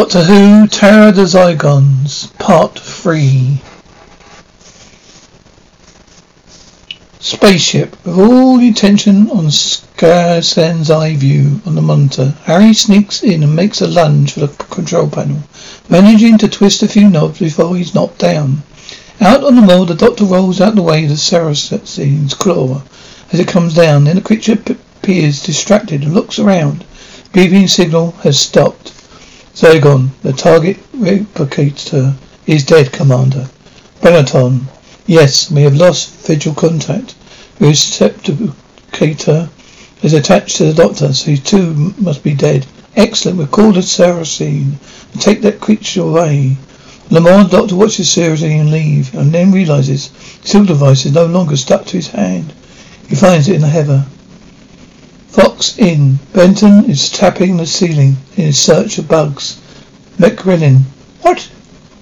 Doctor Who Terror of the Zygons Part 3 Spaceship. With all the attention on Skarasen's eye view on the monitor, Harry sneaks in and makes a lunge for the control panel, managing to twist a few knobs before he's knocked down. Out on the moor, the doctor rolls out the way of the Skarasen's claw as it comes down. Then the creature appears distracted and looks around. Beeping signal has stopped. Zygon, the target replicator, is dead, Commander. Broton, yes, we have lost visual contact. The replicator is attached to the doctor, so he too must be dead. Excellent, we've called the Skarasen take that creature away. Lamar doctor watches Skarasen leave and then realizes silver device is no longer stuck to his hand. He finds it in the heather. Fox in. Benton is tapping the ceiling in search of bugs. McGrillen. What?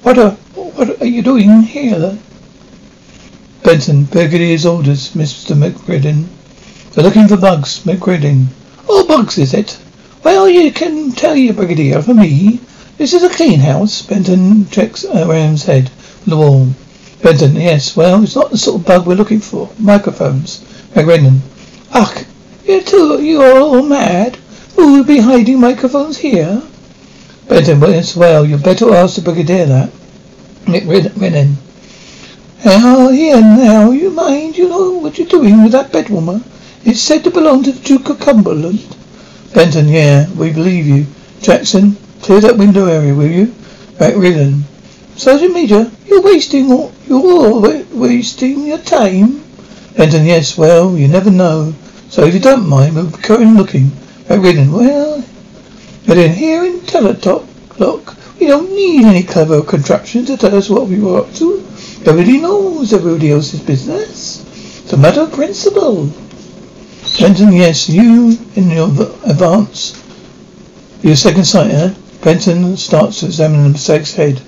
What are, what are you doing here? Benton. Brigadier's orders, Mr. McGrillen. They're looking for bugs, McGrillen. Oh, bugs, is it? Well, you can tell your Brigadier for me. This is a clean house. Benton checks around his head the wall. Benton. Yes, well, it's not the sort of bug we're looking for. Microphones. McGrillen. Ugh, you two, you are all mad. Who will be hiding microphones here? Benton, well, you better ask the Brigadier that. Nick Rinnan. Now, here now, you mind, you know what you're doing with that bedwarmer? It's said to belong to the Duke of Cumberland. Benton, yeah, we believe you. Jackson, clear that window area, will you? Rinnan. Sergeant Major, you're wasting all, you're wasting your time. Benton, yes, well, you never know. So if you don't mind, we'll be going looking. Ridden, well, but in here in Teletop, look, we don't need any clever contraption to tell us what we were up to. Everybody knows everybody else's business. It's a matter of principle. Benton, yes, you in your advance. Your second sight, eh? Benton starts to examine the seg's head.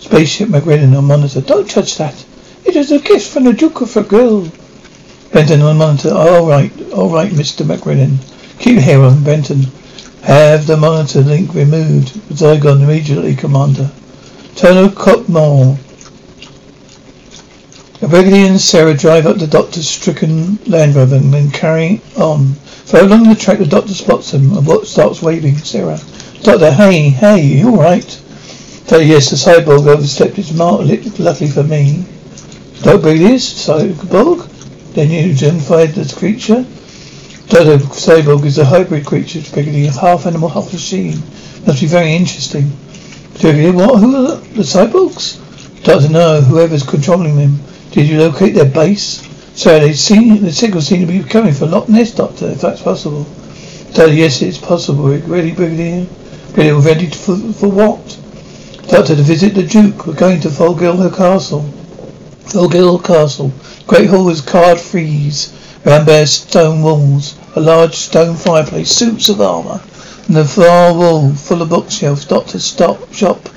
Spaceship McGrillen on monitor. Don't touch that. It is a gift from the Duke of Forgill. Benton on monitor. All right, all right, Mr. McGrillen. Keep here on Benton. Have the monitor link removed. Zygon immediately, Commander. Cockmore. The Brigadier and Sarah drive up the doctor's stricken Land Rover and then carry on. For along the track, the doctor spots them and what starts waving. Sarah. Doctor, hey, hey, you alright? So yes, the cyborg overstepped its mark, luckily for me. Dog Brigadier, cyborg? Then you identified this creature? Dodo Cyborg is a hybrid creature, Brigadier, half animal, half machine. Must be very interesting. Brigadier, what? Who are the, the cyborgs? Doctor, know. Whoever's controlling them. Did you locate their base? So they seem the signal seem to be coming from Loch Ness, Doctor, if that's possible. Doctor, yes, it's possible. Ready, Brigadier? Brigadier, ready for, for what? Doctor, to visit the Duke. We're going to Forgill Castle. Forgill Castle. Great hall is carved frieze, round bare stone walls, a large stone fireplace, suits of armour, and the far wall full of bookshelves. Doctor, stop, shop.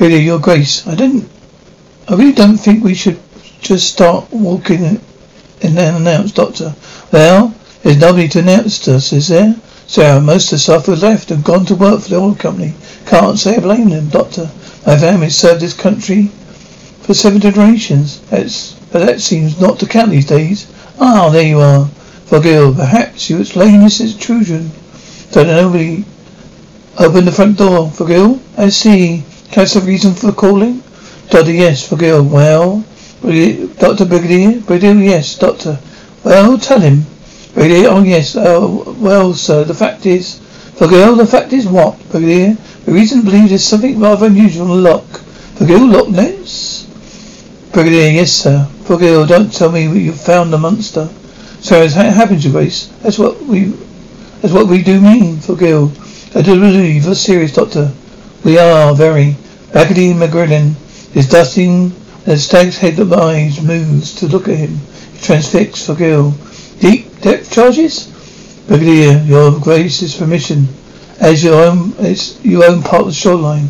Really, your grace, I didn't, I really don't think we should just start walking and then announce, Doctor. Well, there's nobody to announce us, is there? Sarah, most of the staff have left and gone to work for the oil company. Can't say I blame them, Doctor. My family served this country for seven generations. That's, but that seems not to count these days. Ah, there you are. Forgill, perhaps you explain this intrusion. Don't nobody open the front door. Forgill, I see. That's the reason for calling? Doctor, yes. Forgill, well. Doctor Brigadier? Brigadier, yes. Doctor. Well, tell him. Brigadier, oh yes. Oh, well, sir, the fact is... Forgill, the fact is what, Brigadier? The reason to believe there's something rather unusual on the lock. Forgill, Ness? Brigadier, yes, sir. Forgill, don't tell me you found the monster. Sir, it happened, Your Grace. That's what we, that's what we do mean, Forgill. I do believe you're serious, Doctor. We are, very. Brigadier McGrillen is dusting the stag's head of eyes moves to look at him. Transfixed Forgill. Deep depth charges? Brigadier, Your Grace's permission. As your own, as you own part of the shoreline.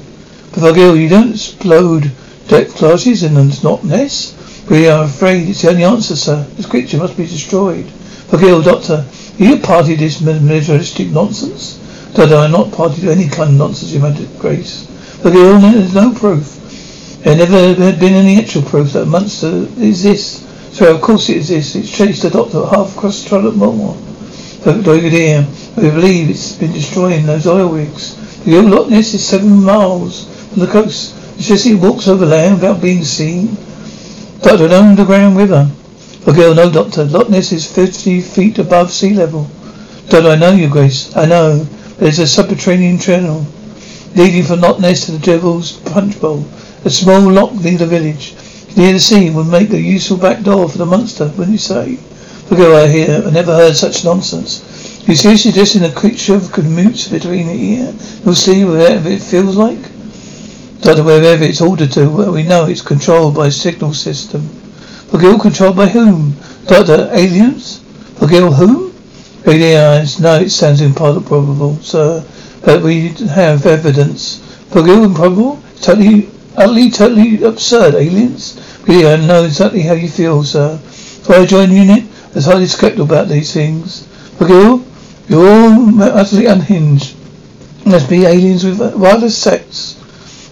But Forgill, you don't explode Deck clashes and not Ness? We are afraid it's the only answer, sir. This creature must be destroyed. Forgill, Doctor. Are you party to this militaristic nonsense? Dad, I'm not party to any kind of nonsense you made Grace. But there's no proof. There never had been any actual proof that a monster exists. So of course it exists. It's chased the doctor half across the Charlotte Moor. But here, we believe it's been destroying those oil rigs. The Loch Ness is seven miles from the coast. He walks over land without being seen. Doctor, an underground river. A girl, no doctor. Loch Ness is fifty feet above sea level. Don't I know you, Grace. I know. There's a subterranean channel leading from Loch Ness to the Devil's Punch Bowl. A small lock near the village. Near the sea would make a useful back door for the monster, wouldn't you say? Look over here. I never heard such nonsense. You see, suggesting a creature of commutes between here You'll see what it feels like? Doctor, wherever it's ordered to, well, we know it's controlled by a signal system. Forgill controlled by whom? Doctor, aliens? Forgill whom? Aliens, no, it sounds improbable, sir. But we have evidence. Forgill improbable? Totally, utterly, totally absurd. Aliens? Really, I know exactly how you feel, sir. Before I join the unit, I was highly skeptical about these things. Forgill, you're all utterly unhinged. Must be aliens with wireless sex.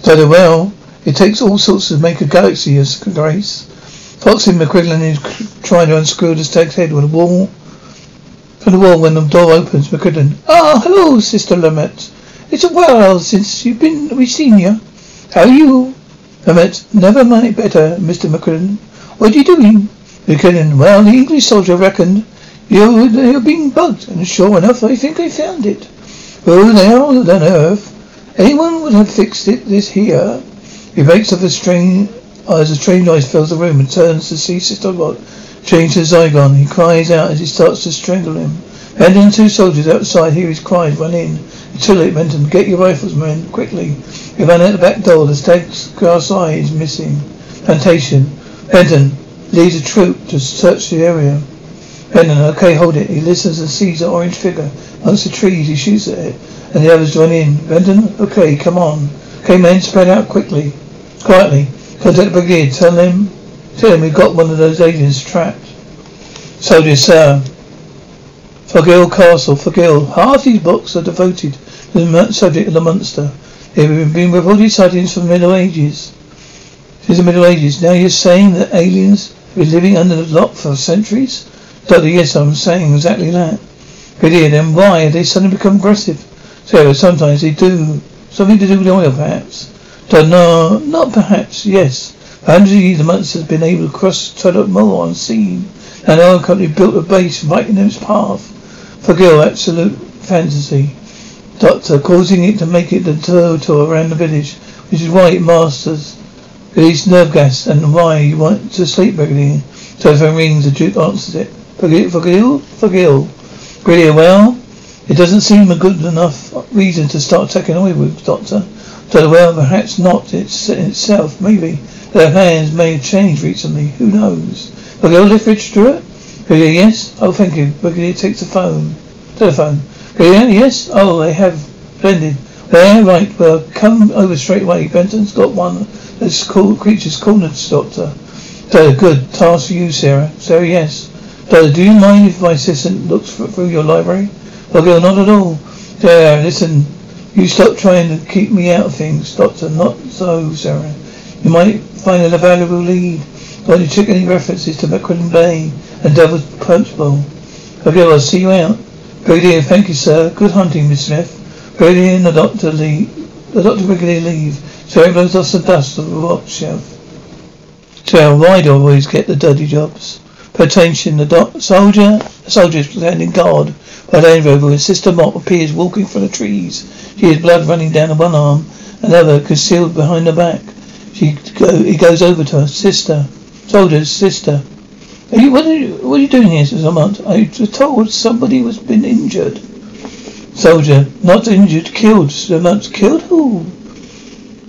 Very well. It takes all sorts to make a galaxy, as Grace. Foxy McQuillan is trying to unscrew the stag's head with a wall. From the wall, when the door opens, McQuillan. Ah, hello, Sister Lamont. It's a while since you've been, we've seen you. How are you? Lamont, never mind better, Mr. McQuillan. What are you doing? McQuillan, well, the English soldier reckoned you were being bugged, and sure enough, I think I found it. Oh, there on earth. Anyone would have fixed it this here. He breaks off a strange uh, as a strange noise fills the room and turns to see Sister Lot change to Zygon. He cries out as he starts to strangle him. And two soldiers outside hear his cries, run in. Too Benton. Get your rifles, men, quickly. He ran out the back door. The stag's glass eye is missing. Plantation. Benton leads a troop to search the area. Benton, okay, hold it. He listens and sees an orange figure amongst the trees. He shoots at it, and the others join in. Benton, okay, come on. Okay, men, spread out quickly. Quietly. Contact the brigade. Tell them, tell them we've got one of those aliens trapped. Soldiers, sir. Forgill Castle, Forgill. Half these books are devoted to the subject of the monster. There have been reported sightings from the Middle Ages. Since the Middle Ages. Now you're saying that aliens have been living under the lock for centuries? Doctor, yes, I'm saying exactly that. Good idea. Then why they suddenly become aggressive? So sometimes they do. Something to do with oil, perhaps. Don't know. Not perhaps. Yes. For hundreds of years, the monster has been able to cross Charlotte Moor unseen. And oil company built a base right in its path. Forgill absolute fantasy. Doctor, causing it to make it the tour around the village, which is why it masters release nerve gas and why you want to sleep regularly. Telephone rings, the Duke answers it. Forgill, forgill, forgill. Really well, it doesn't seem a good enough reason to start taking away with, Doctor. So well, perhaps not it's in itself. Maybe their hands may have changed recently. Who knows? Brigadier Lethbridge Stewart? Brigadier, yes? Oh, thank you. Brigadier takes the phone. Telephone. Brigadier, yes? Oh, they have. Splendid. There, right. Well, come over straight away. Benton's got one those cool creatures cornered, Doctor. So, good. Task for you, Sarah. Sarah, yes. Doctor, do you mind if my assistant looks through your library? Brigadier, not at all. There, listen. You stop trying to keep me out of things, Doctor. Not so, Sarah. You might find a valuable lead. Why you check any references to McQuillan Bay and Devil's Punch Bowl? Okay, I'll see you out. Brigadier, thank you, sir. Good hunting, Miss Smith. Brigadier and the doctor leave. The doctor Brigadier leave. Sarah blows off the dust of the watch shelf. So why do I always get the dirty jobs? Attention, the soldier, the soldier is standing guard by Land Rover when Sister Mott appears walking from the trees. She has blood running down one arm, another concealed behind her back. She go, he goes over to her sister. Soldier, sister. Are you, what, are you, what are you doing here, Sister Mott? I was told somebody was been injured. Soldier, not injured, killed. Sister Mott, killed who?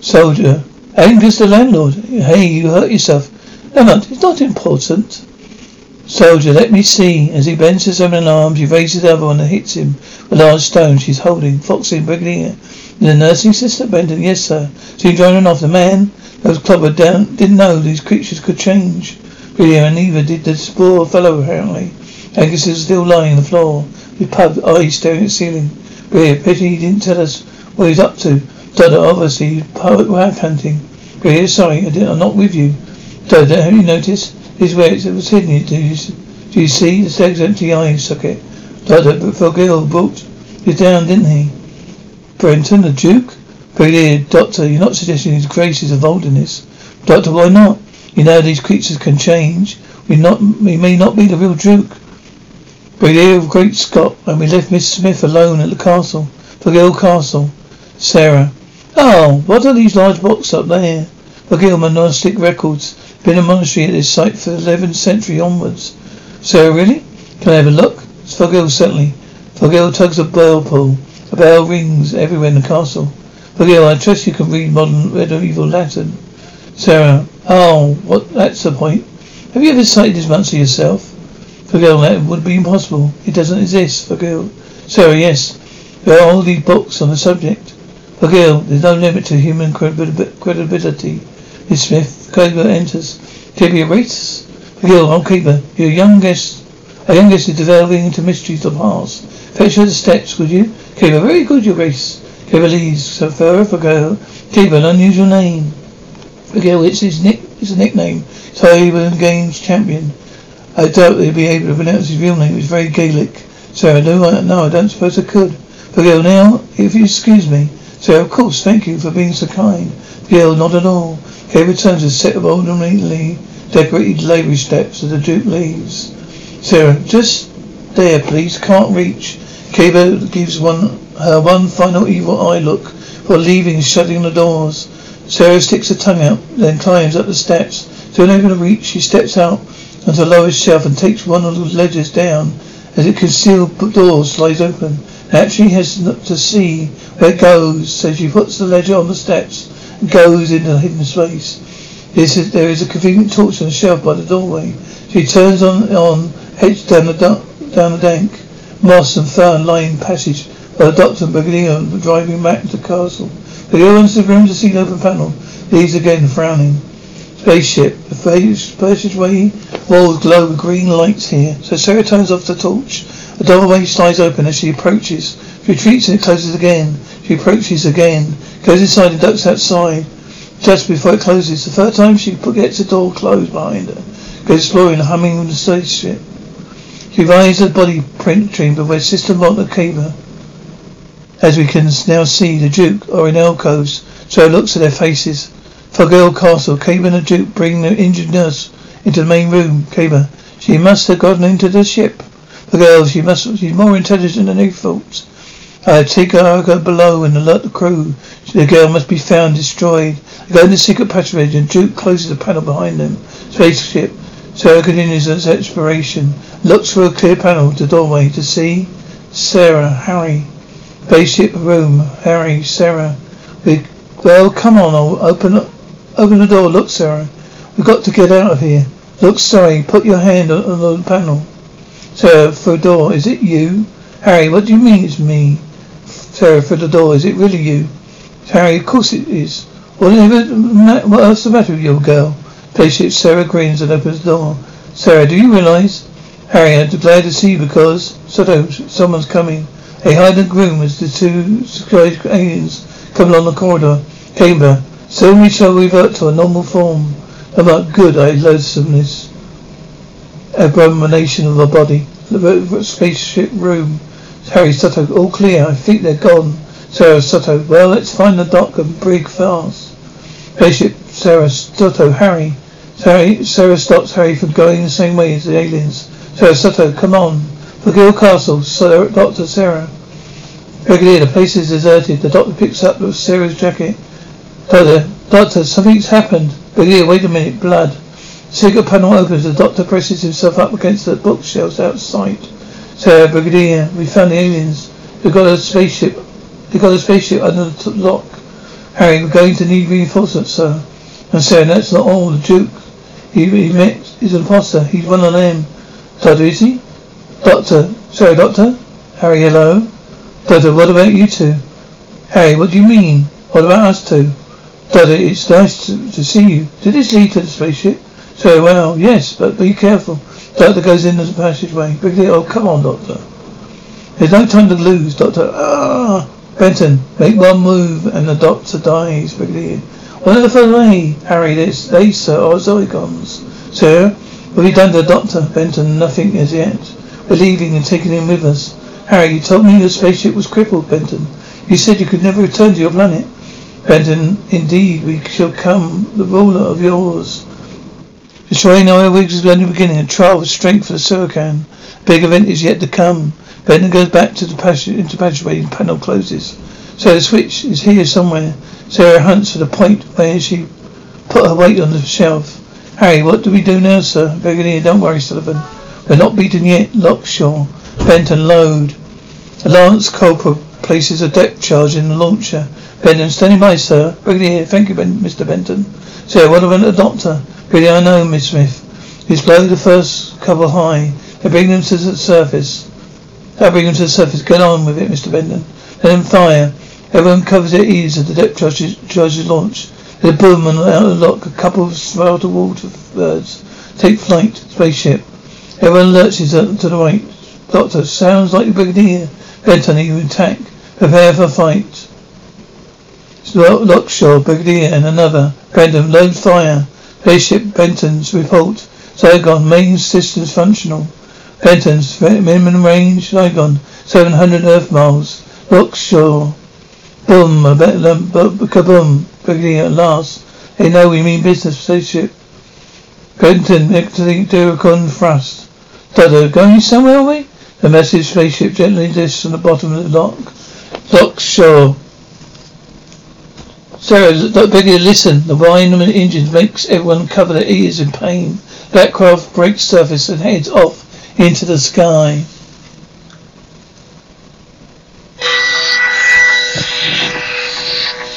Soldier, Angus the landlord. Hey, you hurt yourself. Lamont, it's not important. Soldier, let me see. As he bends his own arms, he raises the other one and hits him with a large stone she's holding. Foxy, Brigadier. The nursing sister, Benton. Yes, sir. You driving off the man was clobbered down? Didn't know these creatures could change. Brigadier, and neither did the poor fellow, apparently. Angus is still lying on the floor, with pub eyes staring at the ceiling. Greer, pity he didn't tell us what he's up to. Doctor, obviously, poet whack hunting. Greer, sorry, I did, I'm not with you. Doctor, have you noticed? This where it was hidden. Do you, do you see? The stag's empty eye socket. Doctor, but Forgill brought you down, didn't he? Benton, the Duke? Brigadier, Doctor, you're not suggesting his grace is involved in this. Doctor, why not? You know these creatures can change. We not we may not be the real Duke. Brigadier of Great Scott, and we left Miss Smith alone at the castle. Forgill Castle. Sarah. Oh, what are these large boxes up there? Forgill monastic records. Been a monastery at this site for the 11th century onwards. Sarah, really? Can I have a look? It's Forgill, certainly. Forgill tugs a bell pull. A bell rings everywhere in the castle. Forgill, I trust you can read modern medieval Latin. Sarah. Oh, what? That's the point. Have you ever cited this monster yourself? Forgill, that would be impossible. It doesn't exist. Forgill. Sarah, yes. There are all these books on the subject. Forgill, there's no limit to human credibility. Miss Smith, Keeper enters. Keeper race? Forgill, I'm Your young guest, youngest is developing into mysteries of the past. Fetch her the steps, would you? Keeper, very good, your grace. Keeper leaves. So further, Forgill. Keeper, an unusual name. Forgill, it's his nick, it's a nickname. So even games champion. I doubt they'd be able to pronounce his real name. It's very Gaelic. No, I, no, I don't suppose I could. Forgill, now, if you excuse me. Sir, of course, thank you for being so kind. Forgill, not at all. Kay returns a set of ornately decorated library steps as the Duke leaves. Sarah, just there, please. Can't reach. Kiva gives one her one final evil eye look before leaving, shutting the doors. Sarah sticks her tongue out, then climbs up the steps. Still unable to reach, she steps out onto the lowest shelf and takes one of the ledgers down. As it concealed door slides open, naturally has to see where it goes, so she puts the ledger on the steps and goes into the hidden space. Is, there is a convenient torch on the shelf by the doorway. She turns on, on, heads down the, down the dank, moss and fern lined passage the doctor and Brigadier driving back to the castle. The girl enters the room to see the open panel. Leaves again, frowning. Spaceship. The passageway walls glow with green lights here. So Sarah turns off the torch. The doorway slides open as she approaches. She retreats and it closes again. She approaches again. Goes inside and ducks outside. Just before it closes. The third time she gets the door closed behind her. Goes exploring the humming of the spaceship. She at the body print chamber where Sister Montler Caber as we can now see, the Duke are in alcoves, so looks at their faces. Forgill Castle, Caber and the Duke bring the injured nurse into the main room. Caber, she must have gotten into the ship. Forgill, she must, she's more intelligent than they thought. I take her, go below and alert the crew. The girl must be found destroyed. They go in the secret passage and Duke closes the panel behind them. Spaceship. Sarah continues its exploration. Looks through a clear panel to doorway to see Sarah, Harry, Spaceship room, Harry, Sarah. We, well, come on, I'll open, open the door. Look, Sarah. We've got to get out of here. Look, sorry. Put your hand on, the panel. Sarah, for the door. Is it you? Harry, what do you mean it's me? Sarah, for the door. Is it really you? Harry, of course it is. What else the matter with your girl? Spaceship, Sarah grins and opens the door. Sarah, do you realize? Harry, I'm glad to see you because, Soto, someone's coming. They hide in the room as the two aliens come along the corridor. Chamber. Soon we shall revert to a normal form. About good, I loathsomeness. Abomination of the body. The spaceship room. Harry Sutto, all clear. I think they're gone. Sarah Sutto, well, let's find the dock and brig fast. Spaceship, Sarah Sutto, Harry. Harry, Sarah stops Harry from going the same way as the aliens. Sarah Sutto, come on. Forgill Castle, Sir, Dr. Sarah. Brigadier, the place is deserted. The doctor picks up Sarah's jacket. Doctor, doctor, uh, uh, something's happened. Brigadier, wait a minute. Blood. Secret panel opens. The doctor presses himself up against the bookshelves outside. Sarah, Brigadier, we found the aliens. We've got a spaceship. We've got a spaceship under the lock. Harry, we're going to need reinforcements, sir. And Sarah, that's not all. The Duke, he, he met, he's an imposter. He's one of them. Doctor, is he? Doctor, sorry, Doctor. Harry, hello. Doctor, what about you two? Harry, what do you mean? What about us two? Doctor, it's nice to, to see you. Did this lead to the spaceship? So, well, yes, but be careful. Doctor goes in the passageway. Quickly, oh, come on, Doctor. There's no time to lose, Doctor. Ah! Benton, make one move and the doctor dies. Brigadier. What the fuck they? Harry, this, they, are Zygons. Sir, have you done the doctor? Benton, nothing as yet. We're leaving and taking him with us. Harry, you told me your spaceship was crippled, Benton. You said you could never return to your planet. Benton, indeed, we shall come, the ruler of yours. Destroying our wigs is only beginning. A trial of strength for the Skarasen. Big event is yet to come. Benton goes back to the passage, into passageway and panel closes. So the switch is here somewhere. Sarah hunts for the point where she put her weight on the shelf. Harry, what do we do now, sir? Brigadier, don't worry, Sullivan. We're not beaten yet. Lockshaw. Benton, load. The Lance Corporal places a depth charge in the launcher. Benton, standing by, sir. Brigadier, thank you, ben, Mr. Benton. Sir, what about the doctor? Brigadier, I know, Miss Smith. He's below the first cover high. They bring them to the surface. That'll bring him to the surface. Get on with it, Mr. Benton. Let him fire. Everyone covers their ears as the depth charge is launched. There's a boom and out of the lock. A couple of swirled water birds take flight. Spaceship. Everyone lurches to the right. Doctor, sounds like the brigadier. Benton, are you attack? Prepare for fight. Lockshaw, Brigadier, and another. Benton, load fire. Spaceship Benton's report. Zygon, main systems functional. Benton's minimum range, Zygon, 700 Earth miles. Lockshaw. Boom, a kaboom. Brigadier, at last. They know we mean business, spaceship. Benton, Duracon thrust. Dodo, going somewhere, are we? The message spaceship gently disks on the bottom of the lock. Lockshaw. Sarah, Brigadier, listen. The whine of the engines makes everyone cover their ears in pain. Backcraft breaks surface and heads off into the sky.